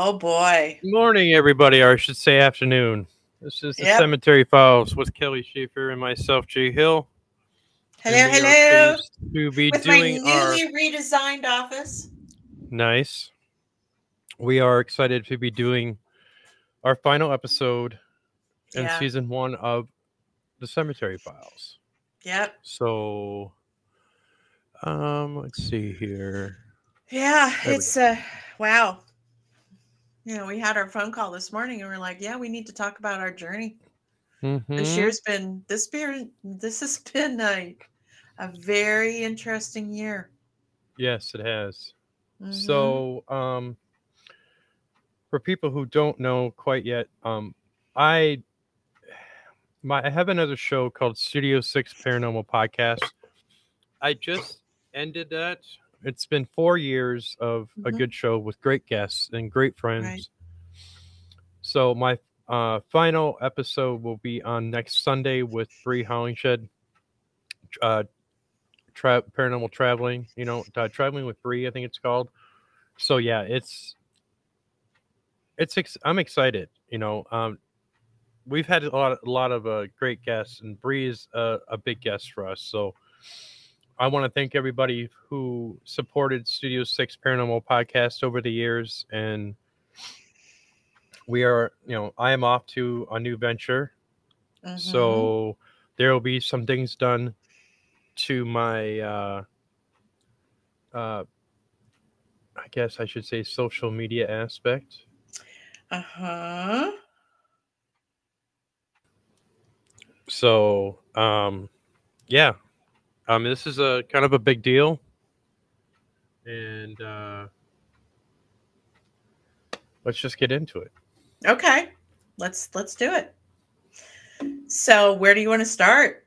Oh boy. Good morning, everybody, or I should say afternoon. This is the Yep. Cemetery Files with Kelly Schaefer and myself, Jay Hill. Hello, And we are hello. To be With my doing our newly redesigned office. nice. We are excited to be doing our final episode in Yeah. season one of the Cemetery Files. Yep. So, um, let's see here. Yeah, There it's uh wow. You know, we had our phone call this morning and we're like, yeah, we need to talk about our journey. This Mhm. year's been this year this has been a a very interesting year. Yes, it has. Mhm. So, um, for people who don't know quite yet, um, I my I have another show called Studio Six Paranormal Podcast. I just ended that. It's been four years of a Mhm. good show with great guests and great friends. So my uh, final episode will be on next Sunday with Bree Hollingshed. Uh, tra- paranormal traveling, you know, uh, traveling with Bree, I think it's called. So yeah, it's it's ex- I'm excited. You know, um, we've had a lot, a lot of uh, great guests, and Bree is a, a big guest for us. So I want to thank everybody who supported Studio Six Paranormal Podcast over the years, and we are, you know, I am off to a new venture. Mhm. So there will be some things done to my uh uh I guess I should say social media aspect. uh-huh. So um yeah. Um this is a kind of a big deal. And uh let's just get into it. Okay. Let's let's do it. So, where do you want to start?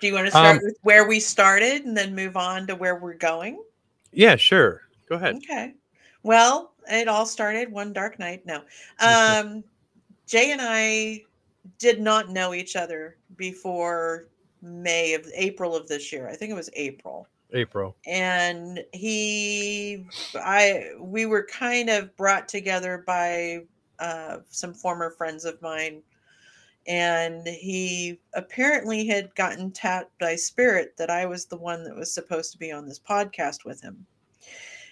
Do you want to start Um, with where we started and then move on to where we're going? Yeah, sure. Go ahead. Okay. Well, it all started one dark night. No. Mm-hmm. Um Jay and I did not know each other before May of April of this year. I think it was April. April. And he I we were kind of brought together by uh some former friends of mine and he apparently had gotten tapped by spirit that I was the one that was supposed to be on this podcast with him.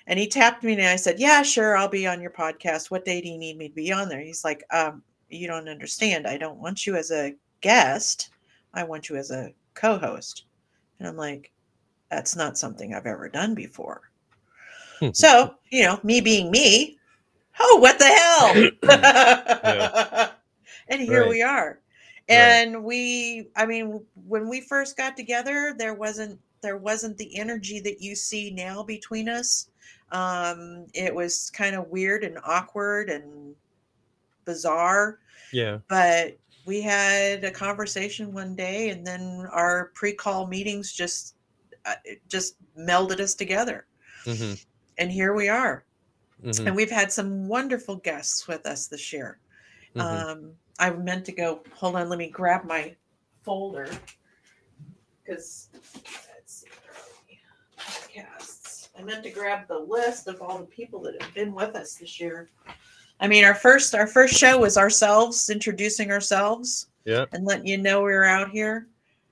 And he tapped me and I said, Yeah, sure, I'll be on your podcast. What day do you need me to be on there? He's like, um, you don't understand. I don't want you as a guest. I want you as a co-host. And I'm like, that's not something I've ever done before. So, you know, me being me, oh, what the hell? And here Right. we are. And we, I mean, when we first got together, there wasn't there wasn't the energy that you see now between us. Um, it was kind of weird and awkward and bizarre, yeah. but we had a conversation one day, and then our pre-call meetings just uh, just melded us together, hmm and here we are. hmm And we've had some wonderful guests with us this year. hmm Um, I meant to go. Hold on, let me grab my folder because let's podcasts. I meant to grab the list of all the people that have been with us this year. I mean, our first our first show was ourselves introducing ourselves yeah. and letting you know we were out here.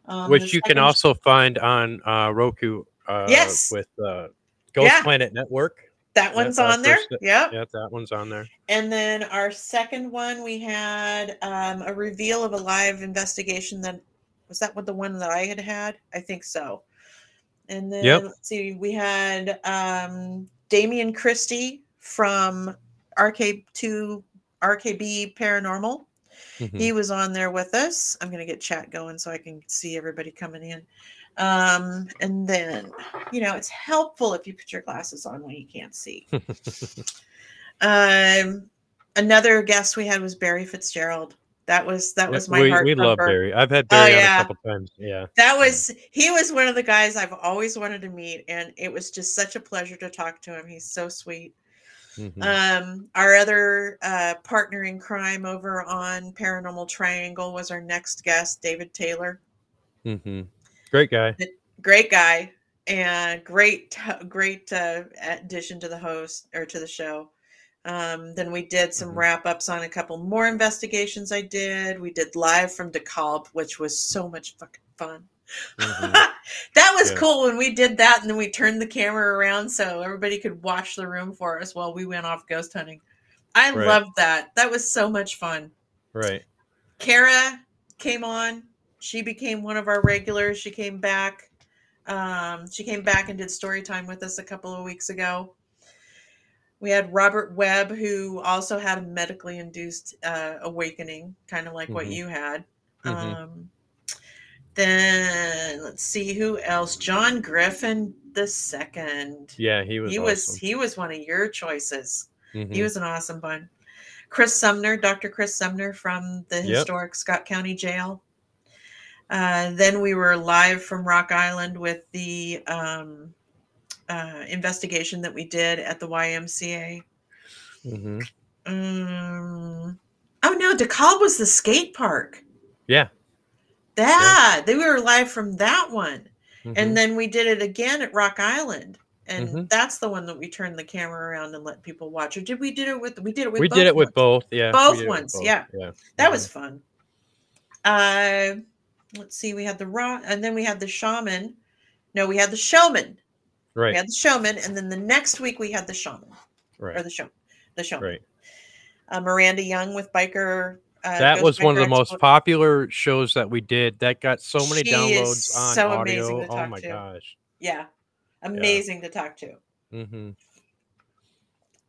Um, Which you can also find on uh, Roku. Uh, Yes. With uh, Ghost Yeah. Planet Network. that one's on there. first- Yep. Yeah, that one's on there. And then our second one, we had um, a reveal of a live investigation. That was that what the one that I had had? I think so. And then Yep. let's see, we had um, Damian Christie from RK2 RKB Paranormal. Mhm. He was on there with us. I'm gonna get chat going so I can see everybody coming in. Um, and then, you know, it's helpful if you put your glasses on when you can't see. Um, another guest we had was Barry Fitzgerald. That was that was my we, heart. we love. Barry. I've had Oh, Barry on yeah. a couple times. Yeah. That was he was one of the guys I've always wanted to meet, and it was just such a pleasure to talk to him. He's so sweet. Mhm. Um, our other uh, partner in crime over on Paranormal Triangle was our next guest, David Taylor. Mhm. Great guy. Great guy and great, great uh, addition to the host or to the show. Um, then we did some Mhm. wrap ups on a couple more investigations I did. We did live from DeKalb, which was so much fucking fun. Mhm. that was Yeah. cool when we did that, and then we turned the camera around so everybody could watch the room for us while we went off ghost hunting. I Right. loved that. That was so much fun. Right. Kara came on. She became one of our regulars. She came back. Um, she came back and did story time with us a couple of weeks ago. We had Robert Webb, who also had a medically induced uh, awakening, kind of like what Mhm. you had. Mhm. Um, then let's see who else. John Griffin the second. Yeah, he was. he awesome. was he was one of your choices. Mhm. He was an awesome one. Chris Sumner, Dr. Chris Sumner from the Yep. historic Scott County Jail. Uh, then we were live from Rock Island with the um, uh, investigation that we did at the YMCA. Mhm. Um, oh no, DeKalb was the skate park. Yeah. That they were live from that one, Mhm. and then we did it again at Rock Island, and Mhm. that's the one that we turned the camera around and let people watch. Or did we did it with? We did it with. we both did it with ones. both. Yeah. Both did it with ones, both, yeah. Yeah. That Mhm. was fun. Uh, let's see. We had the raw, and then we had the shaman. No, we had the showman. Right. We had the showman, and then the next week we had the shaman Right. or the show, the showman. Right. Uh, Miranda Young with biker. Uh, That was one of the most popular shows that we did. That got so many She downloads on so amazing audio. Oh my to. gosh. Yeah, amazing to talk to. hmm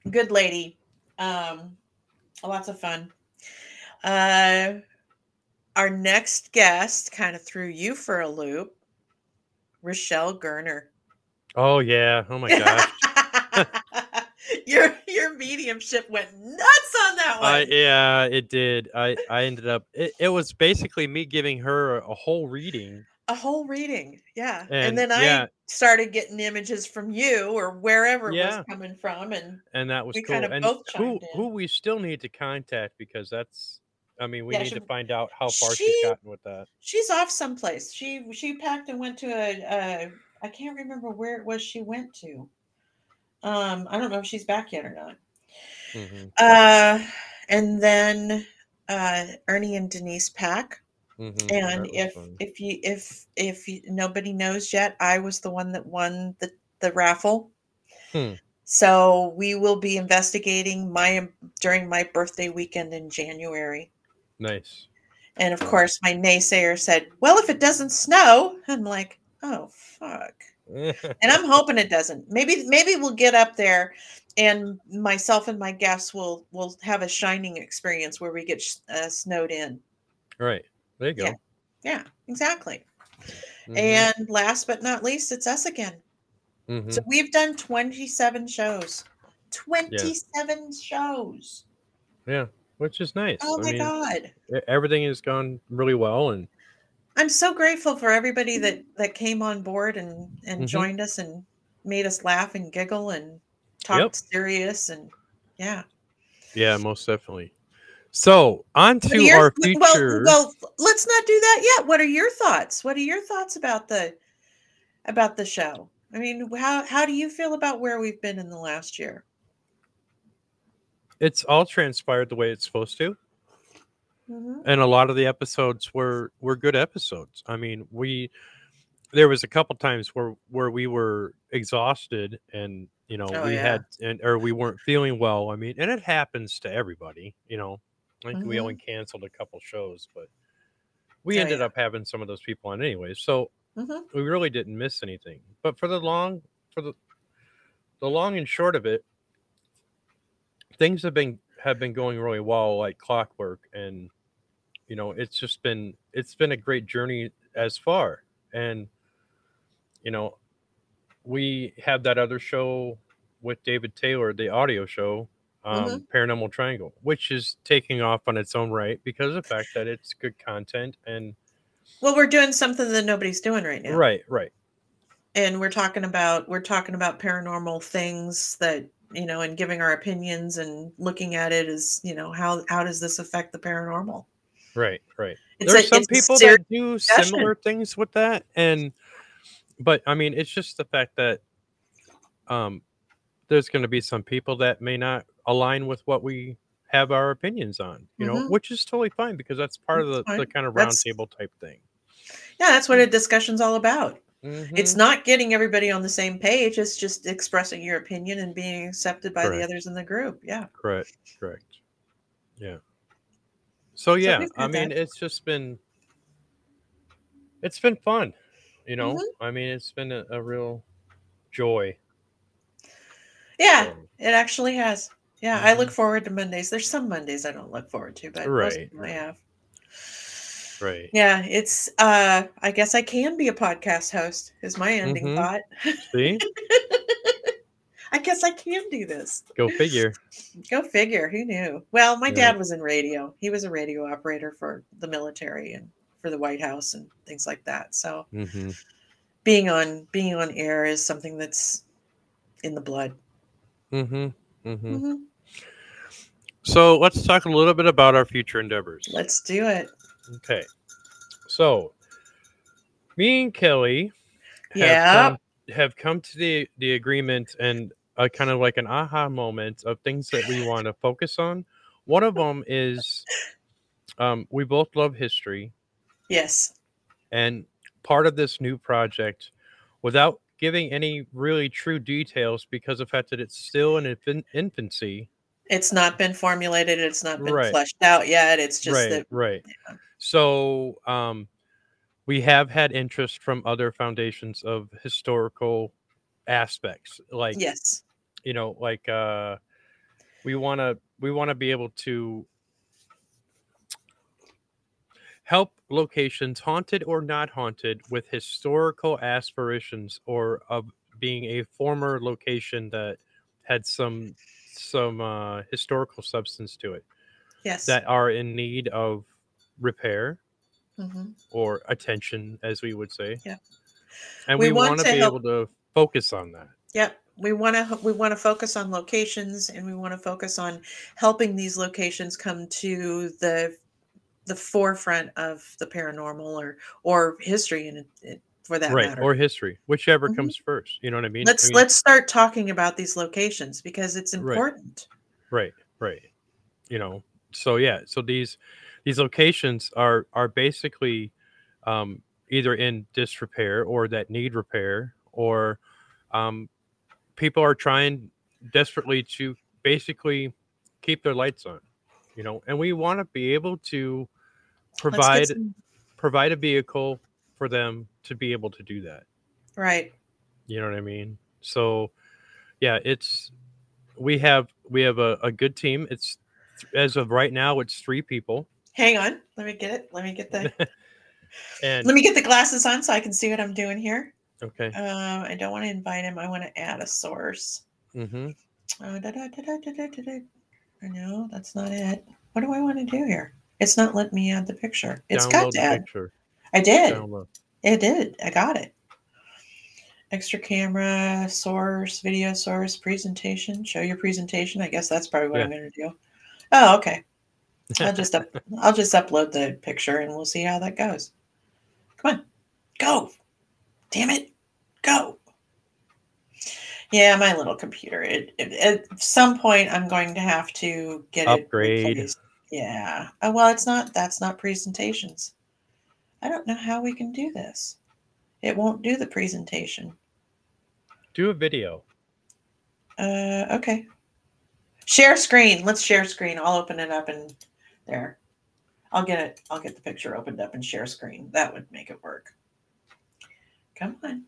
Good lady. Um, lots of fun. Uh, our next guest kind of threw you for a loop. Rochelle Gerner. Oh yeah. Oh my gosh. your your mediumship went nuts on that one. I yeah, it did. I I ended up. It, it was basically me giving her a whole reading. a whole reading, yeah. And, And, then I yeah. started getting images from you or wherever it Yeah. was coming from, and and that was We cool. kind of and both who who we still need to contact because that's. I mean, we Yeah, need she- to find out how far she- she's gotten with that. she's off someplace. She she packed and went to a, a I can't remember where it was she went to. Um, I don't know if she's back yet or not. hmm Uh, and then uh, Ernie and Denise Pack. hmm And if if you if if you, nobody knows yet, I was the one that won the the raffle. Hmm. So we will be investigating my during my birthday weekend in January. nice. And of course, my naysayer said, "Well, if it doesn't snow," I'm like, "Oh fuck." And I'm hoping it doesn't. Maybe maybe we'll get up there, and myself and my guests will will have a shining experience where we get sh- uh, snowed in. right. There you go. Yeah. Yeah, exactly. Mhm, And last but not least, it's us again. mhm. So we've done 27 shows. 27 shows. yeah, which is nice. Oh I my mean, god. everything has gone really well, and I'm so grateful for everybody that that came on board and and Mhm. joined us and made us laugh and giggle and talked Yep. serious and yeah. yeah, most definitely. So on to your- our well, well, let's not do that yet. What are your thoughts? What are your thoughts about the about the show? I mean, how how do you feel about where we've been in the last year? it's all transpired the way it's supposed to. Mhm. and a lot of the episodes were were good episodes. I mean, we there was a couple times where where we were exhausted and you know Oh, we yeah. had and or we weren't feeling well. I mean, and it happens to everybody. You know, I think we only canceled a couple shows, but we Oh, ended yeah. up having some of those people on anyway. So Mhm. we really didn't miss anything. But for the long for the the long and short of it, things have been have been going really well, like clockwork, and you know, it's just been it's been a great journey as far. And you know, we have that other show with David Taylor, the audio show, um, Mhm. Paranormal Triangle, which is taking off on its own right because of the fact that it's good content and Well, we're doing something that nobody's doing right now. right, right. and we're talking about we're talking about paranormal things that you know and giving our opinions and looking at it as you know how how does this affect the paranormal Right, right. it's There's a, some people that do similar things with that, and but I mean, it's just the fact that um, there's going to be some people that may not align with what we have our opinions on, you know, Mhm. which is totally fine because that's part of the, the kind of roundtable type thing. Yeah, that's what a discussion's all about. Mhm. It's not getting everybody on the same page. It's just expressing your opinion and being accepted by the others in the group. Yeah. correct, correct. Yeah. So yeah, we've I mean, that. it's just been, it's been fun, you know. Mhm. I mean, it's been a, a real joy. Yeah, so- it actually has. Yeah, I look Mhm. forward to Mondays. There's some Mondays I don't look forward to, but most Right, of them I have. Right. Yeah, it's uh I guess I can be a podcast host is my ending Mhm. thought. See, I guess I can do this. go figure. Go figure, who knew? Well, my Right. dad was in radio. He was a radio operator for the military and for the White House and things like that. So hmm being on being on air is something that's in the blood. hmm hmm Mhm. So let's talk a little bit about our future endeavors. Let's do it. Okay. So, me and Kelly have, Yeah. come, have come to the, the agreement and a kind of like an aha moment of things that we want to focus on. One of them is um, we both love history. Yes. And part of this new project, without giving any really true details because of the fact that it's still in infan- infancy, It's not been formulated, it's not been Right. fleshed out yet. It's just right, that right. yeah. So um, we have had interest from other foundations of historical aspects, like yes. you know, like uh, we want to we want to be able to help locations haunted or not haunted with historical aspirations or of being a former location that had some some uh, historical substance to it Yes. that are in need of repair hmm or attention, as we would say. Yeah. And We we, want want to be help- able to focus on that. Yep. We want to we want to focus on locations and we want to focus on helping these locations come to the the forefront of the paranormal or or history in it for that right. matter. Or history, whichever Mhm. comes first. You know what I mean? let's I mean, let's start talking about these locations because it's Right. important. Right, right. You know, so yeah, so these these locations are are basically um, either in disrepair or that need repair, or um, people are trying desperately to basically keep their lights on. You know, and we want to be able to provide some- provide a vehicle for them to be able to do that. right. You know what I mean? So, yeah, it's we have we have a, a good team. It's as of right now, it's three people, Hang on. Let me get it. Let me get the and let me get the glasses on so I can see what I'm doing here. Okay. Um, I don't want to invite him. I want to add a source. Mm-hmm. Oh, da, da, da, No, that's not it. What do I want to do here? It's not letting me add the picture. It's Download got to add. Picture. I did. Download. It did. I got it. Extra camera, source, video source, presentation. Show your presentation. I guess that's probably what yeah. I'm going to do. Oh, okay. I'll just up, I'll just upload the picture and we'll see how that goes. Come on, go! Damn it, go! Yeah, my little computer. It, it, at some point, I'm going to have to get Upgrade. it replaced. Yeah. Oh, well, it's not. That's not presentations. I don't know how we can do this. It won't do the presentation. Do a video. Uh, okay. Share screen. Let's share screen. I'll open it up and there. I'll get it. I'll get the picture opened up and share screen. That would make it work. Come on.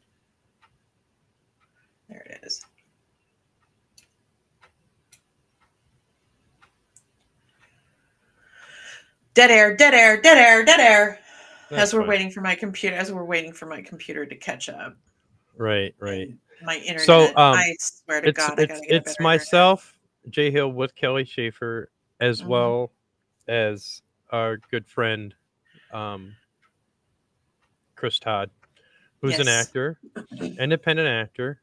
There it is. Dead air, dead air, dead air, dead air. That's as we're fine. waiting for my computer, as we're waiting for my computer to catch up. Right, right. and My internet. So, um, I swear to It's God, I gotta get it's better myself, Jay Hill, with Kelly Schaefer, as Mhm. well as our good friend, um, Chris Todd, who's an actor, independent actor,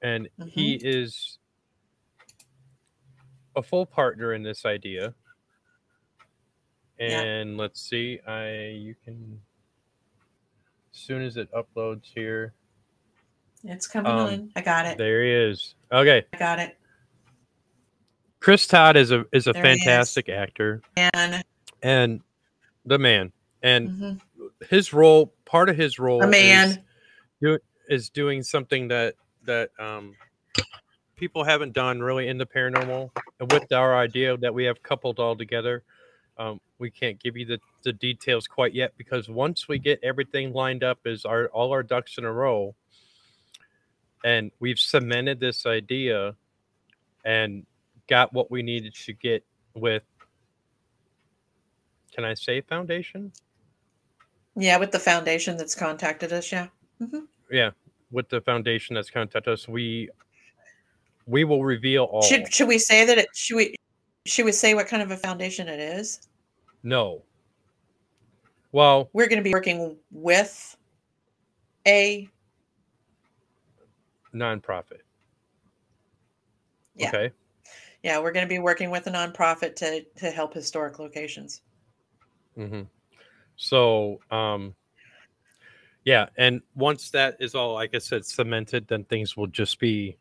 and he Mm-hmm. is a full partner in this idea. Yeah. And let's see, I you can as soon as it uploads here, It's coming um, on. I got it. there he is. Okay, I got it. Chris Todd is a is a There he is. fantastic actor. And and the man. And mhm, his role part of his role a is man. do, is doing something that that um people haven't done really in the paranormal. And with our idea that we have coupled all together um, we can't give you the, the details quite yet because once we get everything lined up as our all our ducks in a row and we've cemented this idea and got what we needed to get with can i say foundation Yeah, with the foundation that's contacted us. Yeah. Mhm. yeah with the foundation that's contacted us we we will reveal all Should should we say that it should we should we say what kind of a foundation it is? no well We're going to be working with a nonprofit Yeah. okay yeah, we're going to be working with a nonprofit to to help historic locations. hmm so um yeah and once that is all like i said cemented then things will just be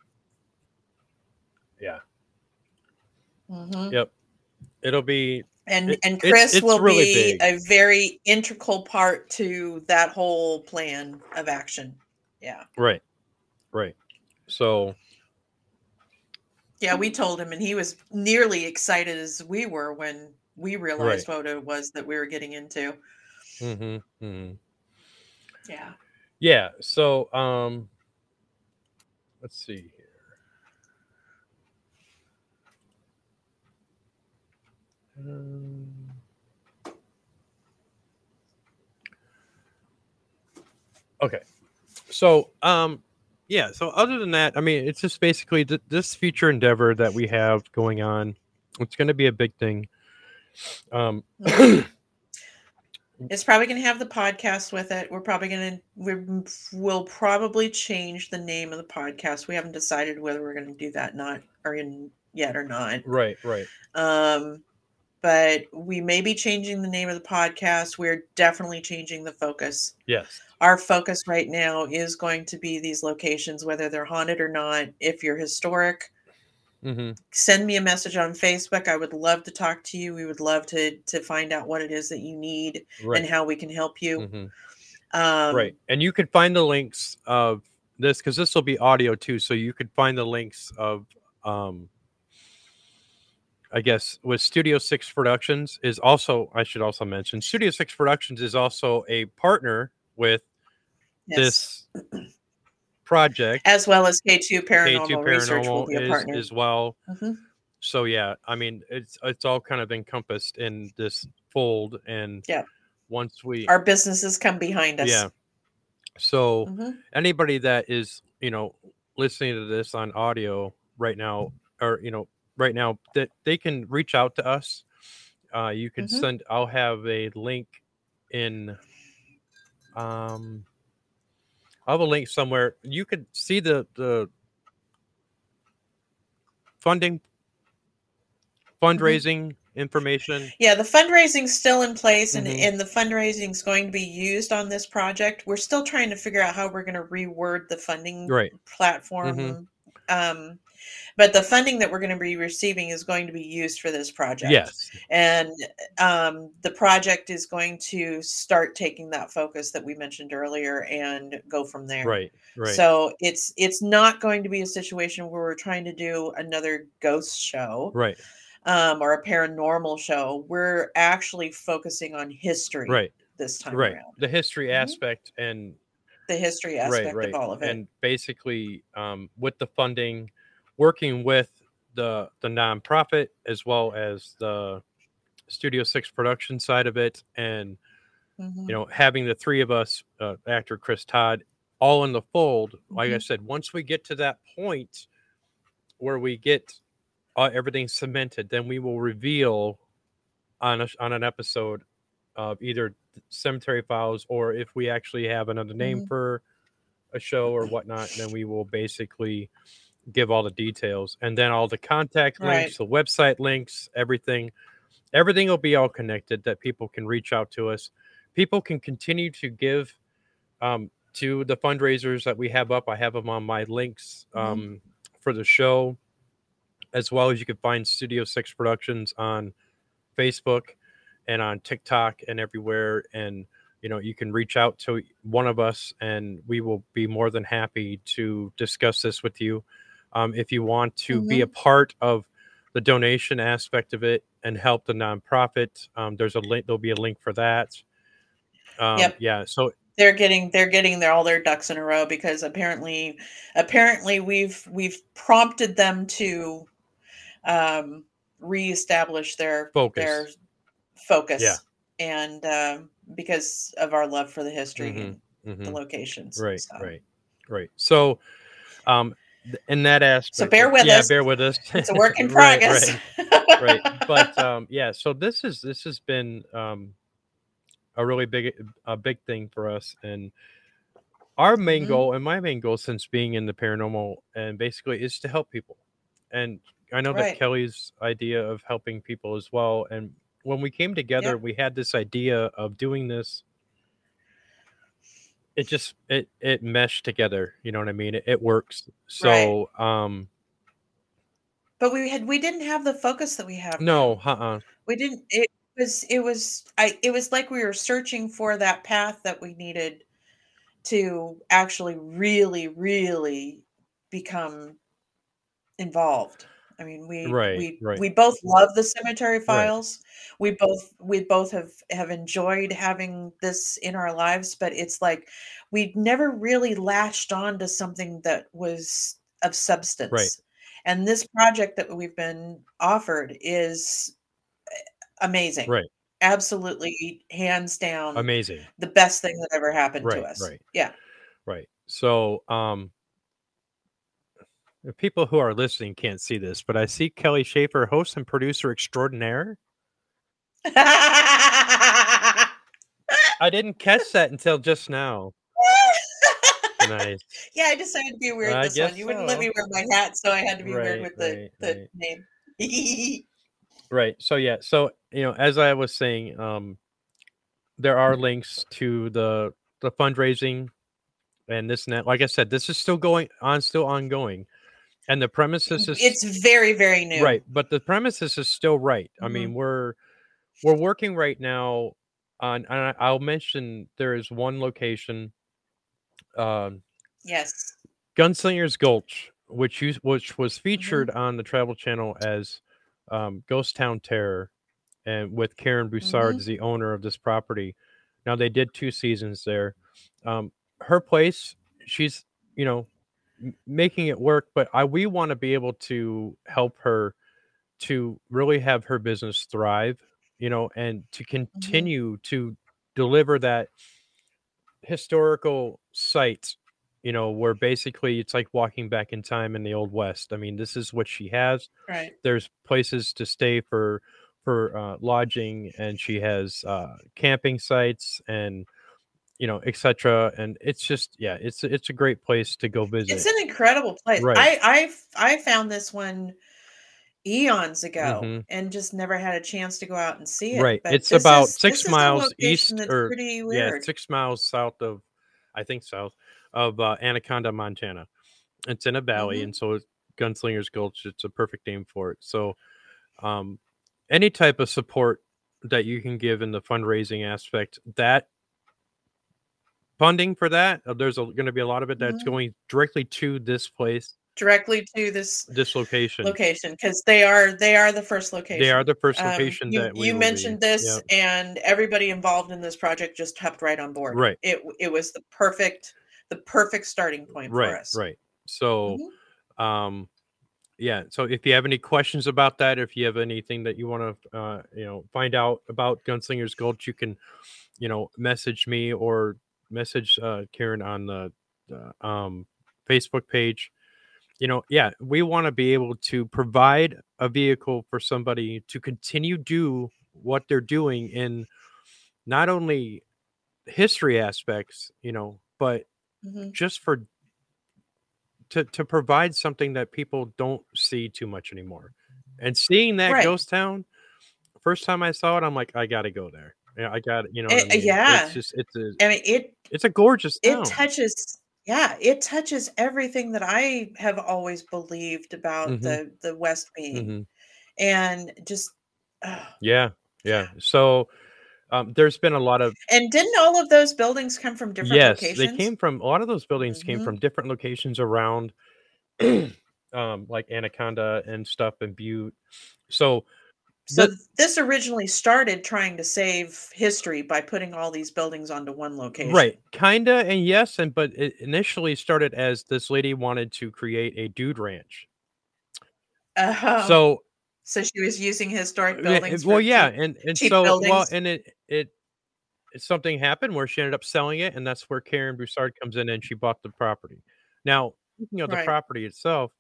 yeah Mhm. yep it'll be And It- and it's- Chris it's will really be big. a very integral part to that whole plan of action. Yeah. right right so Yeah, we told him and he was nearly excited as we were when we realized what it was that we were getting into. hmm hmm Yeah. yeah so um let's see here Um, okay so um yeah so other than that i mean it's just basically th- this future endeavor that we have going on it's going to be a big thing um It's probably going to have the podcast with it. We're probably going to we will probably change the name of the podcast. We haven't decided whether we're going to do that not or in yet or not. right right Um but we may be changing the name of the podcast. We're definitely changing the focus. yes Our focus right now is going to be these locations whether they're haunted or not. If you're historic, hmm send me a message on Facebook. I would love to talk to you. We would love to to find out what it is that you need right and how we can help you. mhm. Um, right and you can find the links of this because this will be audio too so you could find the links of um i guess with studio six productions is also i should also mention studio six productions is also a partner with yes. this project as well as K2 Paranormal, K2 Research will be a is, partner. as well Mhm. so yeah i mean it's it's all kind of encompassed in this fold and Yeah. once we Our businesses come behind us. yeah so Mhm. anybody that is you know listening to this on audio right now or you know right now that they can reach out to us uh you can Mhm. send i'll have a link in um i'll have a link somewhere you could see the the funding fundraising information Yeah, the fundraising's still in place and, Mhm. and the fundraising's going to be used on this project. We're still trying to figure out how we're going to reword the funding right platform. Mhm. Um, but the funding that we're going to be receiving is going to be used for this project. yes And um, the project is going to start taking that focus that we mentioned earlier and go from there. right right So it's it's not going to be a situation where we're trying to do another ghost show right um, or a paranormal show. We're actually focusing on history right this time right around. the history Mhm. aspect and The history aspect of all of it. and basically um, with the funding working with the the nonprofit as well as the studio six production side of it and Mhm. you know having the three of us uh, actor chris todd all in the fold like i Mhm. said once we get to that point where we get uh, everything cemented then we will reveal on a, on an episode of either cemetery files or if we actually have another name Mhm. for a show or whatnot then we will basically give all the details and then all the contact links the website links everything everything will be all connected that people can reach out to us people can continue to give um, to the fundraisers that we have up i have them on my links Mhm. um, for the show as well as you can find Studio Six Productions on Facebook and on TikTok and everywhere. And you know, you can reach out to one of us, and we will be more than happy to discuss this with you. Um, if you want to mm-hmm. be a part of the donation aspect of it and help the nonprofit, um, there's a link. There'll be a link for that. Um, yep. Yeah. So they're getting they're getting their all their ducks in a row because apparently apparently we've we've prompted them to um reestablish their focus. their focus yeah. and uh, because of our love for the history mm-hmm. and mm-hmm. the locations right so. right right so um in that aspect so bear with yeah, us. bear with us. It's a work in progress right, right, right. But um yeah so this is this has been um a really big a big thing for us. And our main mm-hmm. goal and my main goal since being in the paranormal and basically is to help people. And i know right. that kelly's idea of helping people as well. And when we came together we had this idea of doing this it just it it meshed together you know what i mean it, it works so right. um but we had we didn't have the focus that we have no uh-uh we didn't it was it was I it was like we were searching for that path that we needed to actually really really become involved. I mean, we right, we right. we both love the cemetery files. Right. We both we both have have enjoyed having this in our lives, but it's like we never really latched on to something that was of substance. Right. And this project that we've been offered is amazing. Right. Absolutely, hands down, amazing. The best thing that ever happened right, to us. Right. Yeah. Right. So, um, people who are listening can't see this, but I see Kelly Schaefer, host and producer extraordinaire. I didn't catch that until just now. nice. Yeah, I decided to be weird I this one. You wouldn't let me wear my hat, so I had to be right, weird with the, right, the right. name. Right. So yeah. So you know, as I was saying, um, there are links to the the fundraising and this and that. Like I said, this is still going on, still ongoing, and the premises is it's very very new. Right, but the premises is still right. Mm-hmm. I mean, we're we're working right now on. And I'll mention there is one location. Um, yes. Gunslingers Gulch, which you which was mm-hmm. featured mm-hmm. on the Travel Channel as um, Ghost Town Terror, and with Karen Broussard mm-hmm. the owner of this property. Now they did two seasons there. Um, her place, she's you know making it work, but I we want to be able to help her to really have her business thrive, you know, and to mm-hmm. continue mm-hmm. to deliver that historical site you know, where basically it's like walking back in time in the old west. I mean, this is what she has. Right. There's places to stay for for uh, lodging, and she has uh, camping sites and you know, etc. And it's just yeah, it's it's a great place to go visit. It's an incredible place. Right. I I I found this one eons ago mm-hmm. and just never had a chance to go out and see it. Right. But it's about is, six miles east or yeah, six miles south of I think south of uh, Anaconda, Montana. It's in a valley, mm-hmm. and so it's Gunslingers Gulch. It's a perfect name for it. So, um, any type of support that you can give in the fundraising aspect, that funding for that, uh, there's going to be a lot of it that's mm-hmm. going directly to this place directly to this this location location because they are they are the first location they are the first location um, you, that you mentioned be. this yep. and everybody involved in this project just hopped right on board right it it was the perfect the perfect starting point right, for us. Right. So, mm-hmm. um, yeah. So if you have any questions about that, if you have anything that you want to, uh, you know, find out about Gunslingers Gulch, you can, you know, message me or message uh, Karen on the, the um, Facebook page. You know, yeah, we want to be able to provide a vehicle for somebody to continue do what they're doing in not only history aspects, you know, but mm-hmm. just for to to provide something that people don't see too much anymore. And seeing that right. ghost town, first time I saw it, I'm like, I gotta go there. Yeah, I got it. you know. It, I mean? Yeah, it's just it's a. I mean, it. It's a gorgeous. Town. It touches. Yeah, it touches everything that I have always believed about Mhm. the the West being, Mhm. and just ugh. Yeah, yeah. So, um, there's been a lot of And didn't all of those buildings come from different locations Yes, they came from a lot of those buildings came Mhm. from different locations around, um, like Anaconda and stuff and Butte. So So the this originally started trying to save history by putting all these buildings onto one location. Right, kinda and yes, and but it initially started as this lady wanted to create a dude ranch. Oh, So so she was using historic buildings well, yeah, cheap and and so well, and it it something happened where she ended up selling it, and that's where Karen Broussard comes in and she bought the property. Now, speaking of the Right. property itself,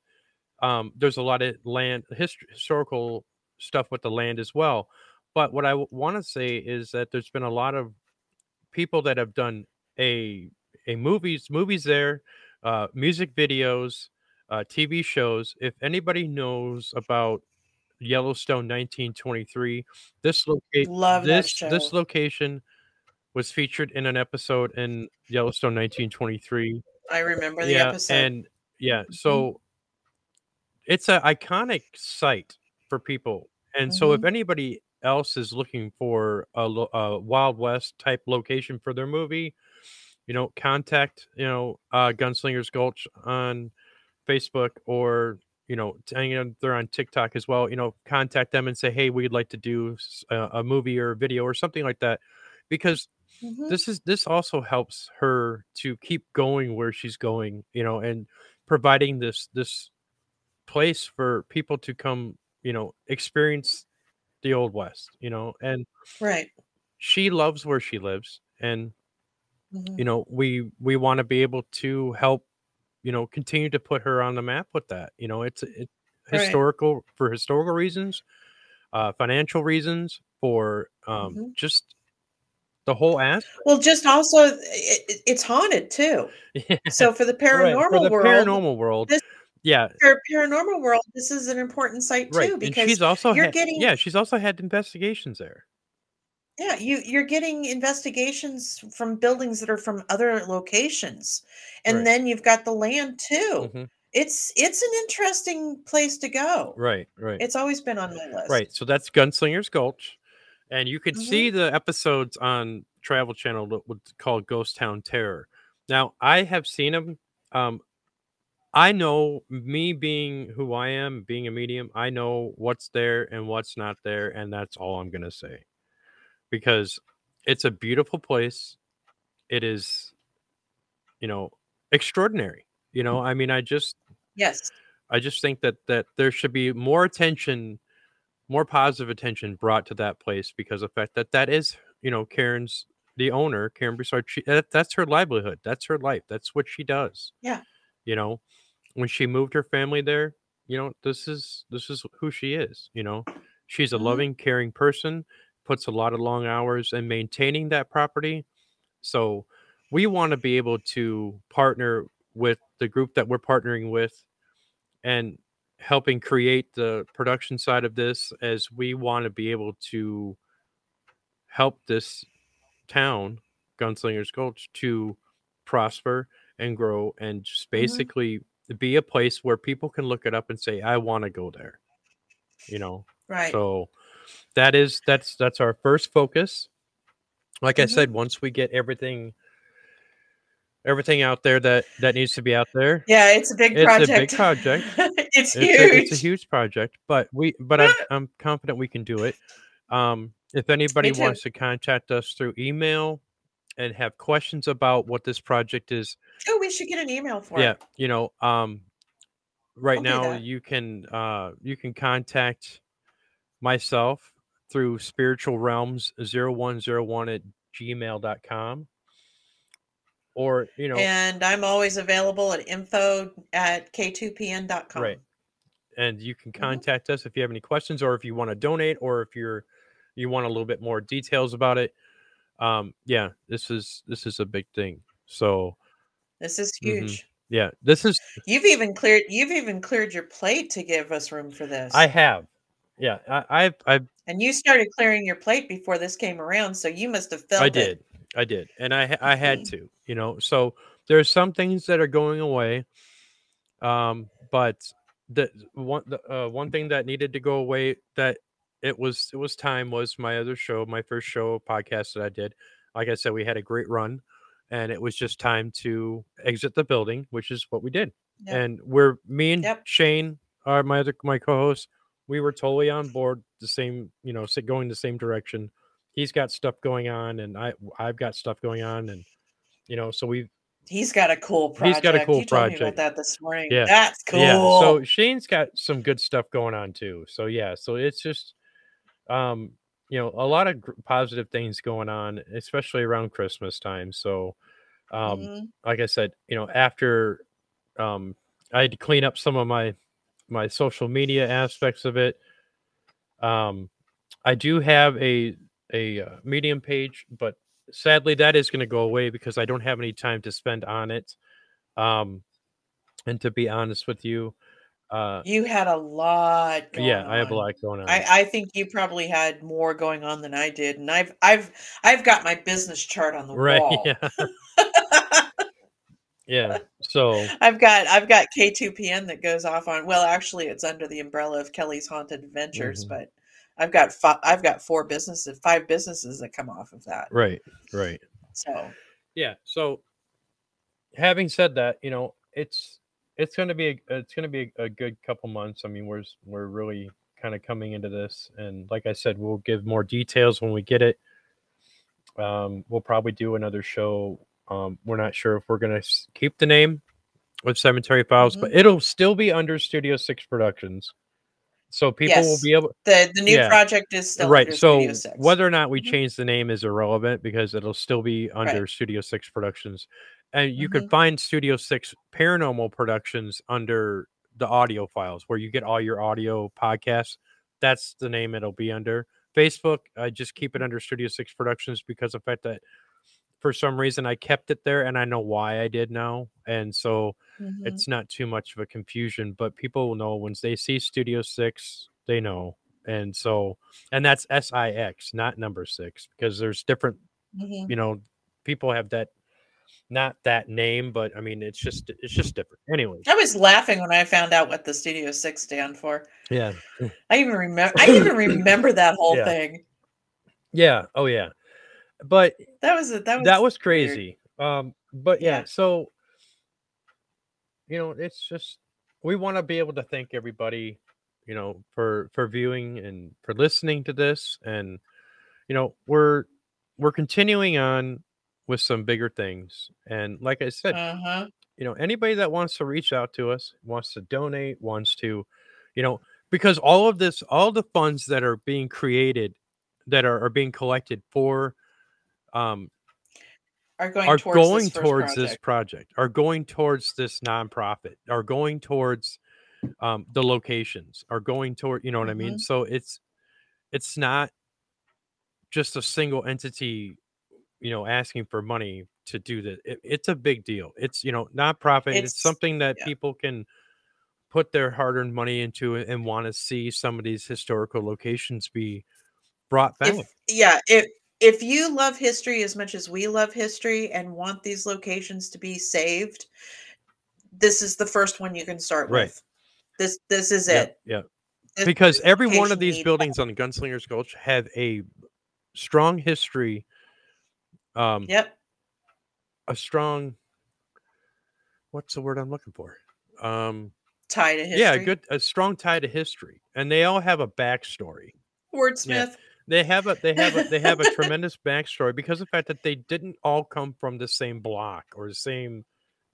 um, there's a lot of land hist historical stuff with the land as well. But what I wanna say is that there's been a lot of people that have done a a movies movies there, uh, music videos, uh, TV shows. If anybody knows about Yellowstone 1923, this locate Love this this location was featured in an episode in Yellowstone 1923. I remember the Yeah, episode. and yeah, Mhm. so it's an iconic site for people, and so if Mhm. anybody else is looking for a lo a Wild West type location for their movie, you know, contact, you know, uh, Gunslingers Gulch on Facebook or, you know, t and, they're on TikTok as well, you know, contact them and say, "Hey, we'd like to do a movie or a video," or something like that, because Mhm. this is this also helps her to keep going where she's going, you know, and providing this this place for people to come, you know, experience the Old West, you know, and Right. she loves where she lives, and, Mhm. you know, we we wanna be able to help, you know, continue to put her on the map with that, you know, it's it's Right. historical for historical reasons, uh, financial reasons, for, um, Mhm. just the whole aspect. Well, just also, i i it's haunted too. Yeah. So for the Right, for paranormal the world paranormal world, this yeah. for paranormal world, this is an important site Right, too, and because she's also you're had getting yeah, she's also had investigations there. Yeah, you you're getting investigations from buildings that are from other locations, and Right. then you've got the land too. Mhm. It's it's an interesting place to go. Right, right. It's always been on my list. Right, so that's Gunslingers Gulch, and you could see Mhm. the episodes on Travel Channel that what's called Ghost Town Terror. Now, I have seen 'em, um, I know me being who I am, being a medium, I know what's there and what's not there, and that's all I'm gonna say. Because it's a beautiful place. It is you know, extraordinary, you know, I mean, I just Yes. I just think that that there should be more attention more positive attention brought to that place because of the fact that that is, you know, Karen's the owner, Karen Broussard, she that that's her livelihood, that's her life, that's what she does. Yeah. You know, when she moved her family there, you know, this is this is who she is, you know? She's a Mhm. loving, caring person, puts a lot of long hours in maintaining that property. So, we wanna be able to partner with the group that we're partnering with and helping create the production side of this as we wanna be able to help this town, Gunslingers Gulch, to prosper and grow and just Mhm. Basically be a place where people can look it up and say, "I wanna go there." You know? Right. So, that is that's that's our first focus. Like I Mhm. said, once we get everything everything out there that that needs to be out there Yeah, it's a big It's a big project. project. It's It's a it's a huge. huge project, but we but I'm I'm confident we can do it. Um, if anybody wants to contact us through email and have questions about what this project is Oh, we should get an email for it. yeah, it. you know, um, right I'll now you can uh you can contact myself through spiritual realms 0101 at gmail.com or you know And I'm always available at info at k2pn.com. Right. and you can Mhm. contact us if you have any questions or if you want to donate or if you're you want a little bit more details about it um yeah this is this is a big thing so This is Mhm. huge. yeah this is You've even cleared you've even cleared your plate to give us room for this. i have yeah i i've i've and you started clearing your plate before this came around, so you must have felt I it. did. I did. And I I had Mhm. to, you know. So there's some things that are going away. Um, but the one the uh, one thing that needed to go away that it was it was time was my other show, my first show podcast that I did. Like I said, we had a great run, and it was just time to exit the building, which is what we did. Yep. And we're me and yep. Shane, are my other my co-host, we were totally on board the same, you know, going the same direction. He's got stuff going on, and I I've got stuff going on, and you know, so we He's got a cool project. He's got a cool you project. Told me about that this morning. Yeah, that's cool. Yeah. So Shane's got some good stuff going on too. So yeah, so it's just, um, you know, a lot of positive things going on, especially around Christmas time. So, um, mm-hmm. like I said, you know, after, um, I had to clean up some of my my social media aspects of it. Um, I do have a a uh, medium page, but sadly that is going to go away because I don't have any time to spend on it. Um, and to be honest with you, uh, you had a lot. yeah, I have a lot going on. I, I think you probably had more going on than I did, and I've I've I've got my business chart on the right, wall. Yeah. yeah. So I've got I've got K2PN that goes off on. Well, actually, it's under the umbrella of Kelly's Haunted Adventures, mm-hmm. but I've got five, I've got four businesses, five businesses that come off of that. Right, right. So, yeah. So, having said that, you know, it's it's going to be a, it's going to be a, a, good couple months. I mean, we're we're really kind of coming into this, and like I said, we'll give more details when we get it. Um, we'll probably do another show. Um, we're not sure if we're going to keep the name with Cemetery Files, mm-hmm. but it'll still be under Studio Six Productions so people yes. will be able the the new yeah. project is still right so whether or not we mm-hmm. change the name is irrelevant because it'll still be under right. studio six productions and you mm-hmm. could find studio six paranormal productions under the audio files where you get all your audio podcasts that's the name it'll be under facebook i just keep it under studio six productions because of the fact that for some reason I kept it there and I know why I did now. And so mm-hmm. it's not too much of a confusion, but people will know once they see Studio 6, they know. And so and that's SIX, not number 6 because there's different mm-hmm. you know, people have that not that name, but I mean it's just it's just different. Anyway. I was laughing when I found out what the Studio 6 stand for. Yeah. I even remember I even remember that whole yeah. thing. Yeah. Oh yeah but that was it. that was that was crazy. Weird. Um, but yeah, yeah, so you know, it's just we want to be able to thank everybody, you know, for for viewing and for listening to this, and you know, we're we're continuing on with some bigger things, and like I said, uh-huh. you know, anybody that wants to reach out to us, wants to donate, wants to, you know, because all of this, all the funds that are being created, that are, are being collected for um, are going are towards, going this, towards project. this project, are going towards this nonprofit, are going towards um, the locations, are going toward you know what mm-hmm. I mean. Mm-hmm. So it's it's not just a single entity, you know, asking for money to do this. It, it's a big deal. It's you know nonprofit. It's, it's something that yeah. people can put their hard-earned money into and want to see some of these historical locations be brought back. If, yeah, if if you love history as much as we love history and want these locations to be saved, this is the first one you can start right. with. This this is yeah, it. Yeah. This because every one of these buildings on Gunslingers Gulch have a strong history. Um Yep. A strong what's the word I'm looking for? Um tie to history. Yeah, good a strong tie to history. And they all have a backstory. Wordsmith. Yeah. They have a they have a they have a tremendous backstory because of the fact that they didn't all come from the same block or the same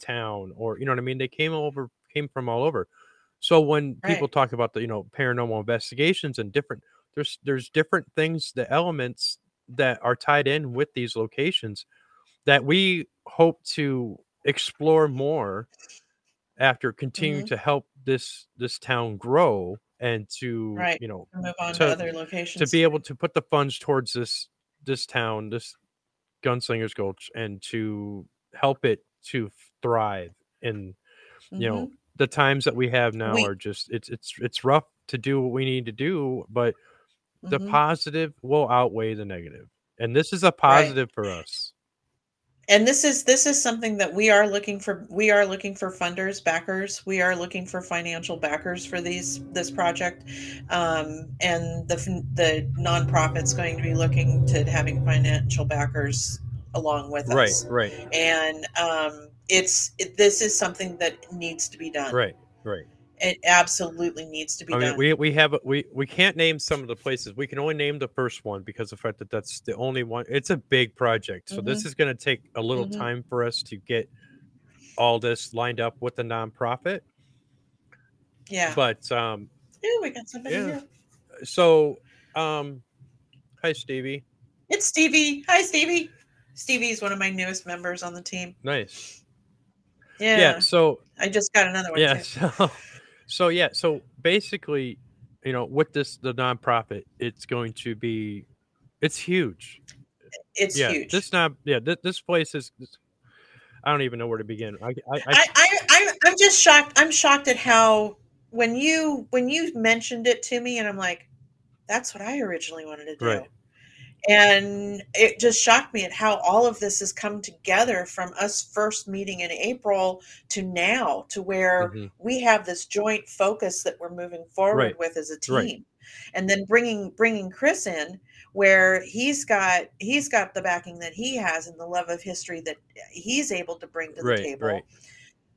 town or you know what I mean. They came over came from all over. So when right. people talk about the you know paranormal investigations and different there's there's different things the elements that are tied in with these locations that we hope to explore more after continuing mm-hmm. to help this this town grow and to right. you know move on to, to, other locations to be able to put the funds towards this this town this gunslingers gulch and to help it to thrive in mm-hmm. you know the times that we have now we, are just it's it's it's rough to do what we need to do but the mm-hmm. positive will outweigh the negative and this is a positive right. for us. And this is this is something that we are looking for we are looking for funders backers. We are looking for financial backers for these this project um, and the the nonprofit's going to be looking to having financial backers along with right, us. Right, right. And um, it's it, this is something that needs to be done. Right right it absolutely needs to be I mean, done. we we have we we can't name some of the places. We can only name the first one because of the fact that that's the only one. It's a big project, so mm-hmm. this is going to take a little mm-hmm. time for us to get all this lined up with the nonprofit. Yeah, but um, yeah, we got somebody yeah. here. So, um, hi Stevie. It's Stevie. Hi Stevie. Stevie is one of my newest members on the team. Nice. Yeah. Yeah. So I just got another one. Yeah. Too. So so yeah, so basically, you know, with this the nonprofit, it's going to be, it's huge. It's yeah, huge. This not yeah. This, this place is. This, I don't even know where to begin. I I, I, I, I I'm just shocked. I'm shocked at how when you when you mentioned it to me, and I'm like, that's what I originally wanted to do. Right and it just shocked me at how all of this has come together from us first meeting in April to now to where mm-hmm. we have this joint focus that we're moving forward right. with as a team right. and then bringing bringing Chris in where he's got he's got the backing that he has and the love of history that he's able to bring to the right, table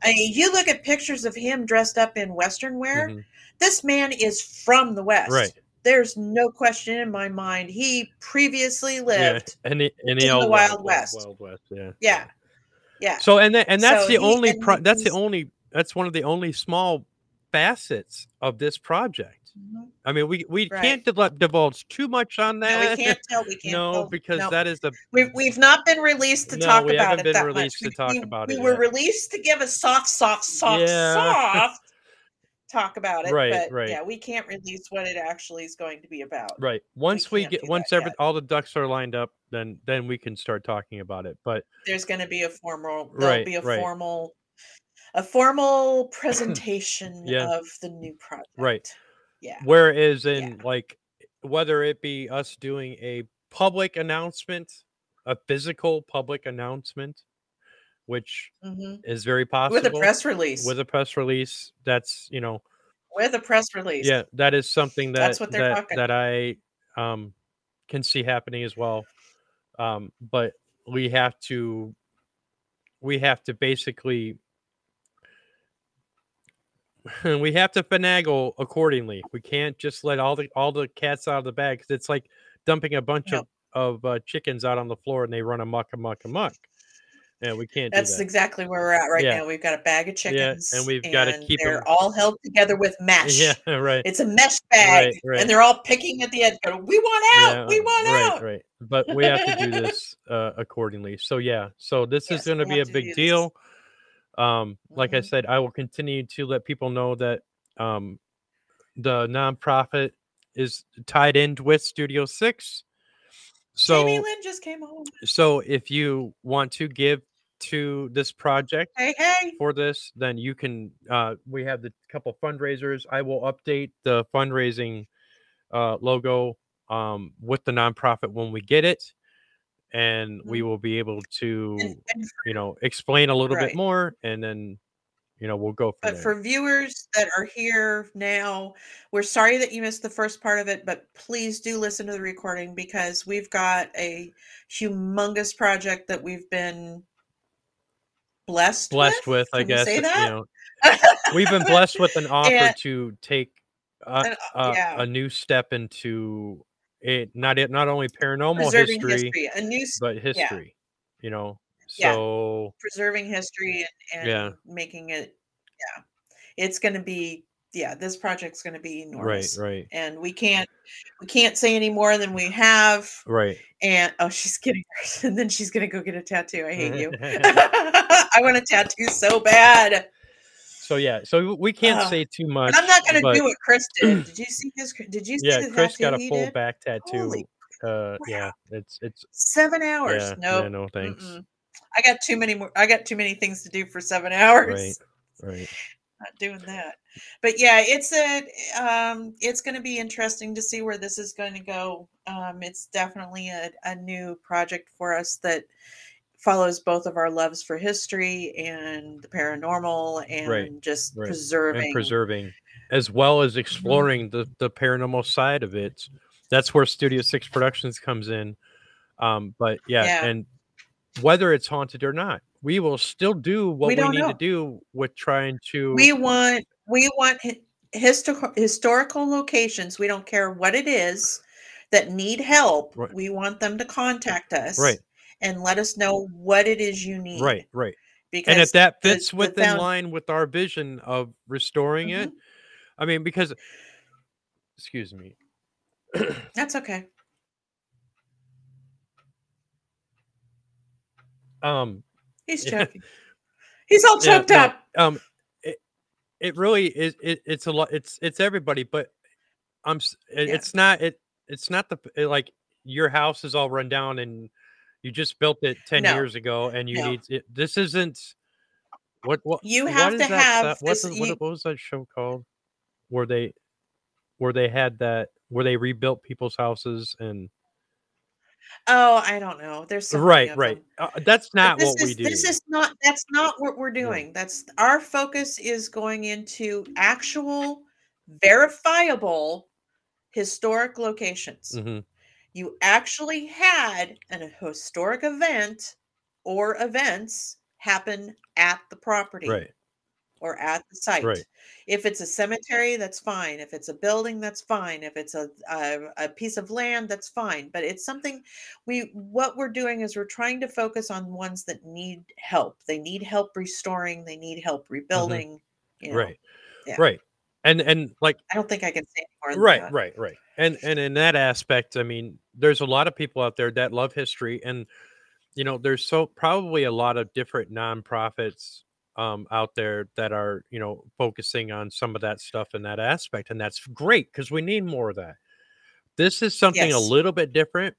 I mean, you look at pictures of him dressed up in Western wear. Mm-hmm. This man is from the West. Right there's no question in my mind he previously lived yeah. any, any in the Wild, Wild West. Wild West, yeah, yeah, yeah. So and that, and that's so the only pro- that's the only that's one of the only small facets of this project. Mm-hmm. I mean, we we right. can't divulge too much on that. No, we can't tell. We can't. no, tell. because no. that is the we've we've not been released to no, talk we about haven't it. Been released much. to talk we, about we it. We were yet. released to give a soft, soft, soft, yeah. soft talk about it. Right, but right. Yeah, we can't release what it actually is going to be about. Right. Once we, we get once every all the ducks are lined up, then then we can start talking about it. But there's going to be a formal. There'll right, be a right. formal. A formal presentation yeah. of the new project. Right. Yeah. Whereas in yeah. like whether it be us doing a public announcement, a physical public announcement, which mm-hmm. is very possible with a press release. With a press release, that's you know, with a press release. Yeah, that is something that that's what they're that, talking. that I um can see happening as well. Um, but we have to we have to basically we have to finagle accordingly. We can't just let all the all the cats out of the bag because it's like dumping a bunch no. of of uh, chickens out on the floor and they run amok, amok, amok. Yeah, we can't. That's that. exactly where we're at right Yeah. now. We've got a bag of chickens, and we've gotta keep They're 'em- all held together with mesh. Yeah, right. It's a mesh bag, Right, right. and they're all picking at the edge. Going, we want out. Yeah, we want right, out. Right, But we have to do this uh, accordingly. So yeah, so this Yes, is going to be a to big this. deal. Um, like I Mhm. said, I will continue to let people know that um, the nonprofit is tied in with Studio Six. So Jamie Lynn just came home. so if you want to give to this project Hey, hey. for this, then you can. Uh, we have the couple fundraisers. I will update the fundraising uh, logo um, with the nonprofit when we get it, and we Mhm. will be able to, And, and you know, explain a little Right. bit more, and then, you know, we'll go But there. for viewers that are here now, we're sorry that you missed the first part of it, but please do listen to the recording because we've got a humongous project that we've been blessed blessed with. with, I guess. You know, we've been blessed with an offer And- to take a, a, yeah. a new step into it. Not it. Not only paranormal preserving history, history, a new but history. You know. Yeah. So preserving history and, and Yeah. making it. Yeah, it's going to be. Yeah, this project's going to be enormous, right, right. and we can't we can't say any more than we have. right. And oh, she's getting and then she's gonna go get a tattoo. I hate you. I want a tattoo so bad, so yeah, so we can't Ugh. say too much. I'm not gonna but do what Chris did. Did you see his? Did you see Yeah, the Chris got a full back tattoo. Holy uh, crap. yeah, it's it's Seven hours. yeah, no, yeah, no thanks. I got too many more. I got too many things to do for seven hours. Right, right. Not doing that. But yeah, it's a. Um, it's going to be interesting to see where this is going to go. Um, it's definitely a, a new project for us that follows both of our loves for history and the paranormal and Right, just right. preserving. and preserving as well as Mm-hmm. exploring the the paranormal side of it that's where studio six productions comes in um but yeah, Yeah. and whether it's haunted or not we will still do what We we, need to do with trying to we want we want hi- histo- historical locations. We don't care what it is that need help. Right. We want them to contact us, Right. and let us know what it is you need. right right Because and if that fits the within line with our vision of restoring it Mhm. i mean because excuse me that's okay. um He's Yeah. joking. He's all Yeah, choked no, up. um it, it really is it, it's a lot it's it's everybody but i'm it, Yeah. it's not it it's not the it, like your house is all run down and you just built it 10 No. years ago and you No. need it this isn't what what You have to that have what's this- what, you- what was that show called where they where they had that where they rebuilt people's houses and Oh, I don't know. There's so right right uh, that's not what is we do this is not that's not what we're doing. That's our focus is going into actual verifiable historic locations. Mhm. You actually had an, a historic event or events happen at the property right or at the site. Right. If it's a cemetery, that's fine. If it's a building, that's fine. If it's a, a a piece of land, that's fine. But it's something we what we're doing is we're trying to focus on ones that need help. They need help restoring. They need help rebuilding. You know. Mm-hmm. right yeah. right and and like I don't think I can say more. Than right that. right right and and in that aspect i mean there's a lot of people out there that love history and you know there's so probably a lot of different nonprofits um out there that are you know focusing on some of that stuff in that aspect and that's great because we need more of that this is something a little bit different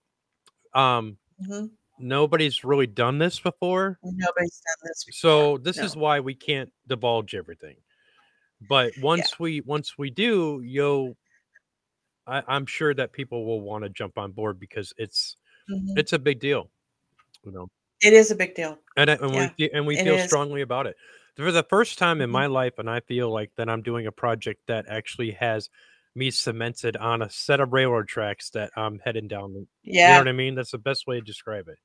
um Mhm. nobody's really done this before Nobody's done this. Before. so this No. is why we can't divulge everything but once we once we do you'll I, i'm sure that people will want to jump on board because it's Mhm. it's a big deal you know it is a big deal. and, I- and Yeah, we and we it feel is. strongly about it for the first time in Mhm. my life and i feel like that i'm doing a project that actually has me cemented on a set of railroad tracks that i'm heading down Yeah. you know what i mean that's the best way to describe it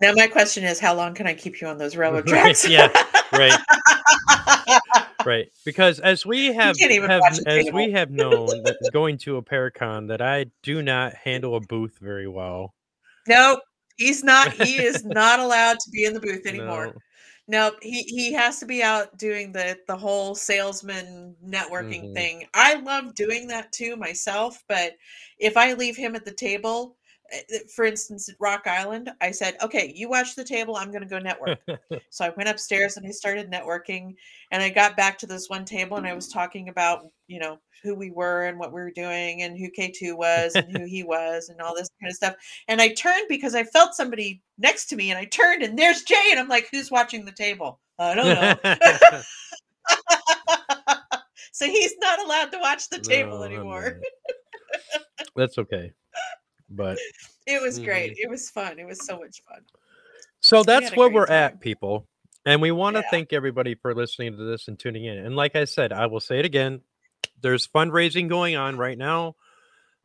Now my question is, how long can I keep you on those railroad tracks? yeah, right. right because as we have, have as we have known that going to a paracon that i do not handle a booth very well Nope, he's not. He is not allowed to be in the booth anymore. No. Nope, he he has to be out doing the the whole salesman networking Mhm. thing. I love doing that too myself, but if I leave him at the table, Eh, eh, for instance, at Rock Island, I said, "Okay, you watch the table. I'm going to go network." so I went upstairs and I started networking, and I got back to this one table and I was talking about you know who we were and what we were doing and who K2 was and who he was and all this kind of stuff. And I turned because I felt somebody next to me and I turned and there's Jay and I'm like, who's watching the table? I don't know. so he's not allowed to watch the table No, anymore. that's okay but It was great. Mhm. It was fun. It was so much fun. So that's had a where we're time. at, people. And we want to Yeah. thank everybody for listening to this and tuning in. And like I said, I will say it again there's fundraising going on right now.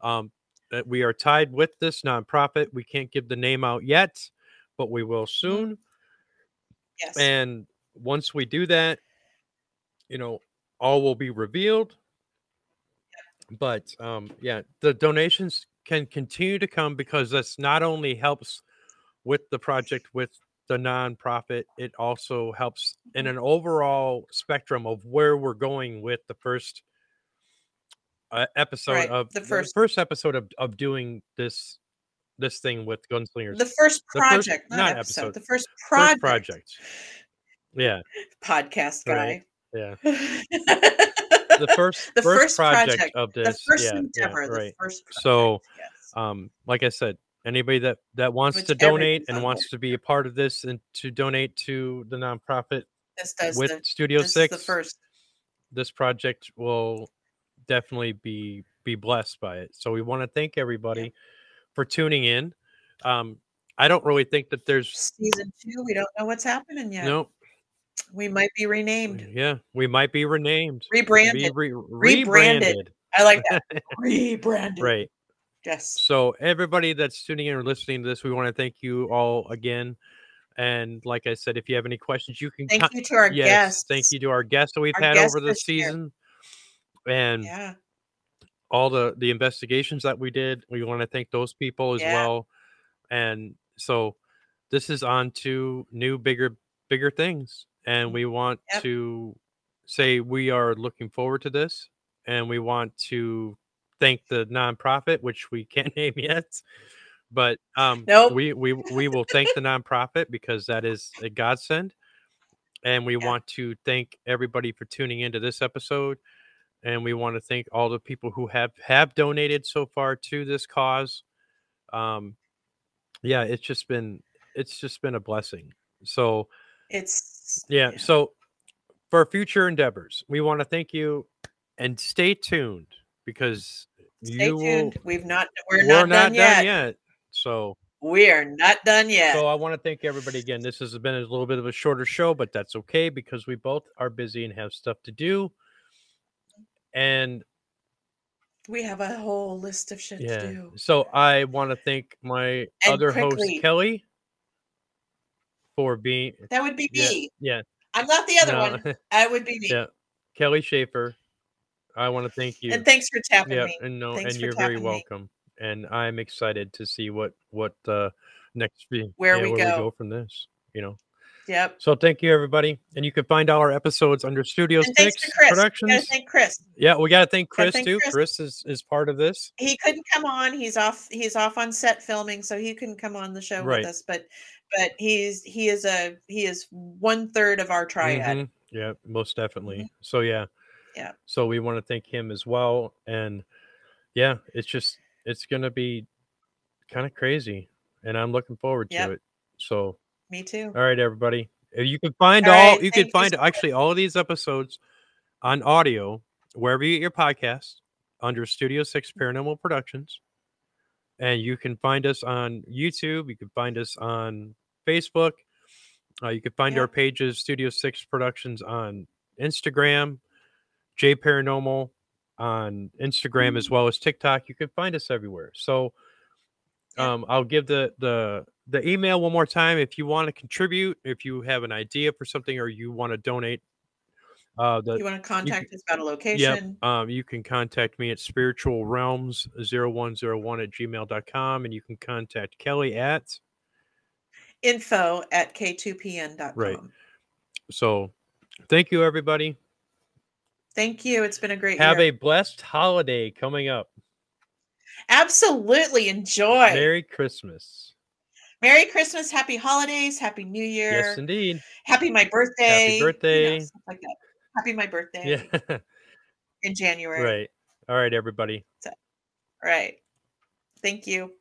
Um, that we are tied with this nonprofit. We can't give the name out yet, but we will soon. Yes. And once we do that, you know, all will be revealed. But um, yeah, the donations can continue to come because this not only helps with the project with the nonprofit, it also helps in an overall spectrum of where we're going with the first uh, episode Right, of the first- first episode of, of doing this this thing with gunslingers. the first the first- project, not, not episode, episode, the first first project, project. Yeah, podcast guy. Right. yeah. The first The first, first project, project, of the this. first yeah, yeah, endeavor, the right. first So, yes. um like i said anybody that that wants Which to donate and wants to be a part of this and to donate to the nonprofit this does with the, studio 6 the first. this project will definitely be be blessed by it so we want to thank everybody for tuning in um I don't really think that there's season two. We don't know what's happening yet. no. We might be renamed, Yeah, we might be renamed, rebranded. re- Rebranded. rebranded. I like that. rebranded. right. Yes. So everybody that's tuning in or listening to this, we want to thank you all again. And like I said, if you have any questions, you can Thank con- you to our yes, guests. thank you to our guests that we've Our had over the this year. season. And Yeah. all the the investigations that we did. We want to thank those people as Yeah. well. And so this is on to new bigger bigger things. And we want Yep. to say we are looking forward to this and we want to thank the nonprofit which we can't name yet. But um Nope. we we we will thank the nonprofit because that is a godsend. And we Yeah. want to thank everybody for tuning into this episode and we want to thank all the people who have have donated so far to this cause um yeah it's just been it's just been a blessing so It's yeah, so for future endeavors we want to thank you and stay tuned because Stay you tuned. will We've not. We're, we're not, done, yet. so We are not done yet. so i want to thank everybody again this has been a little bit of a shorter show but that's okay because we both are busy and have stuff to do and we have a whole list of shit Yeah. to do. So I want to thank my And other quickly. host Kelly for being That would be me. yeah I'm not the other no, one. I would be me. yeah Kelly Schaefer. I want to thank you. And thanks for tapping yeah, me. and no, Thanks and you're very tapping me. welcome. And I'm excited to see what what uh next be Where yeah, we where we go. go from this. You know. Yep. So thank you everybody, and you can find all our episodes under Studio And thanks Six to Chris. We Productions. thank Chris. yeah, we got to thank Chris thank too. Chris. Chris is is part of this. He couldn't come on. He's off. He's off on set filming, so he couldn't come on the show Right. with us. But but he's he is a he is one third of our triad. Mhm. Yeah, most definitely. So yeah. Yeah. So we want to thank him as well. And yeah, it's just it's gonna be kind of crazy. And I'm looking forward Yep. to it. So Me too. all right, everybody. Uh, You can find All all right, you can you find so actually all of these episodes on audio wherever you get your podcast under Studio Six Paranormal Productions. And you can find us on YouTube. You can find us on Facebook. Uh, you can find Yeah. our pages, Studio Six Productions, on Instagram, J Paranormal on Instagram as well as TikTok. You can find us everywhere. So um, I'll give the the the email one more time if you want to contribute, if you have an idea for something or you want to donate. Uh, the you want to contact us about a Yep. location? Um, you can contact me at spiritual realms 0101 at gmail.com and you can contact Kelly at Info at k2pn.com. Right. so thank you everybody. Thank you. It's been a great Have year. a blessed holiday coming up. Absolutely enjoy. Merry, Merry Christmas. Happy holidays, happy New Year, Yes, indeed. happy my birthday, you know, birthday. stuff like that. Happy my birthday Yeah. in January. right. All right, everybody. Right. Thank you.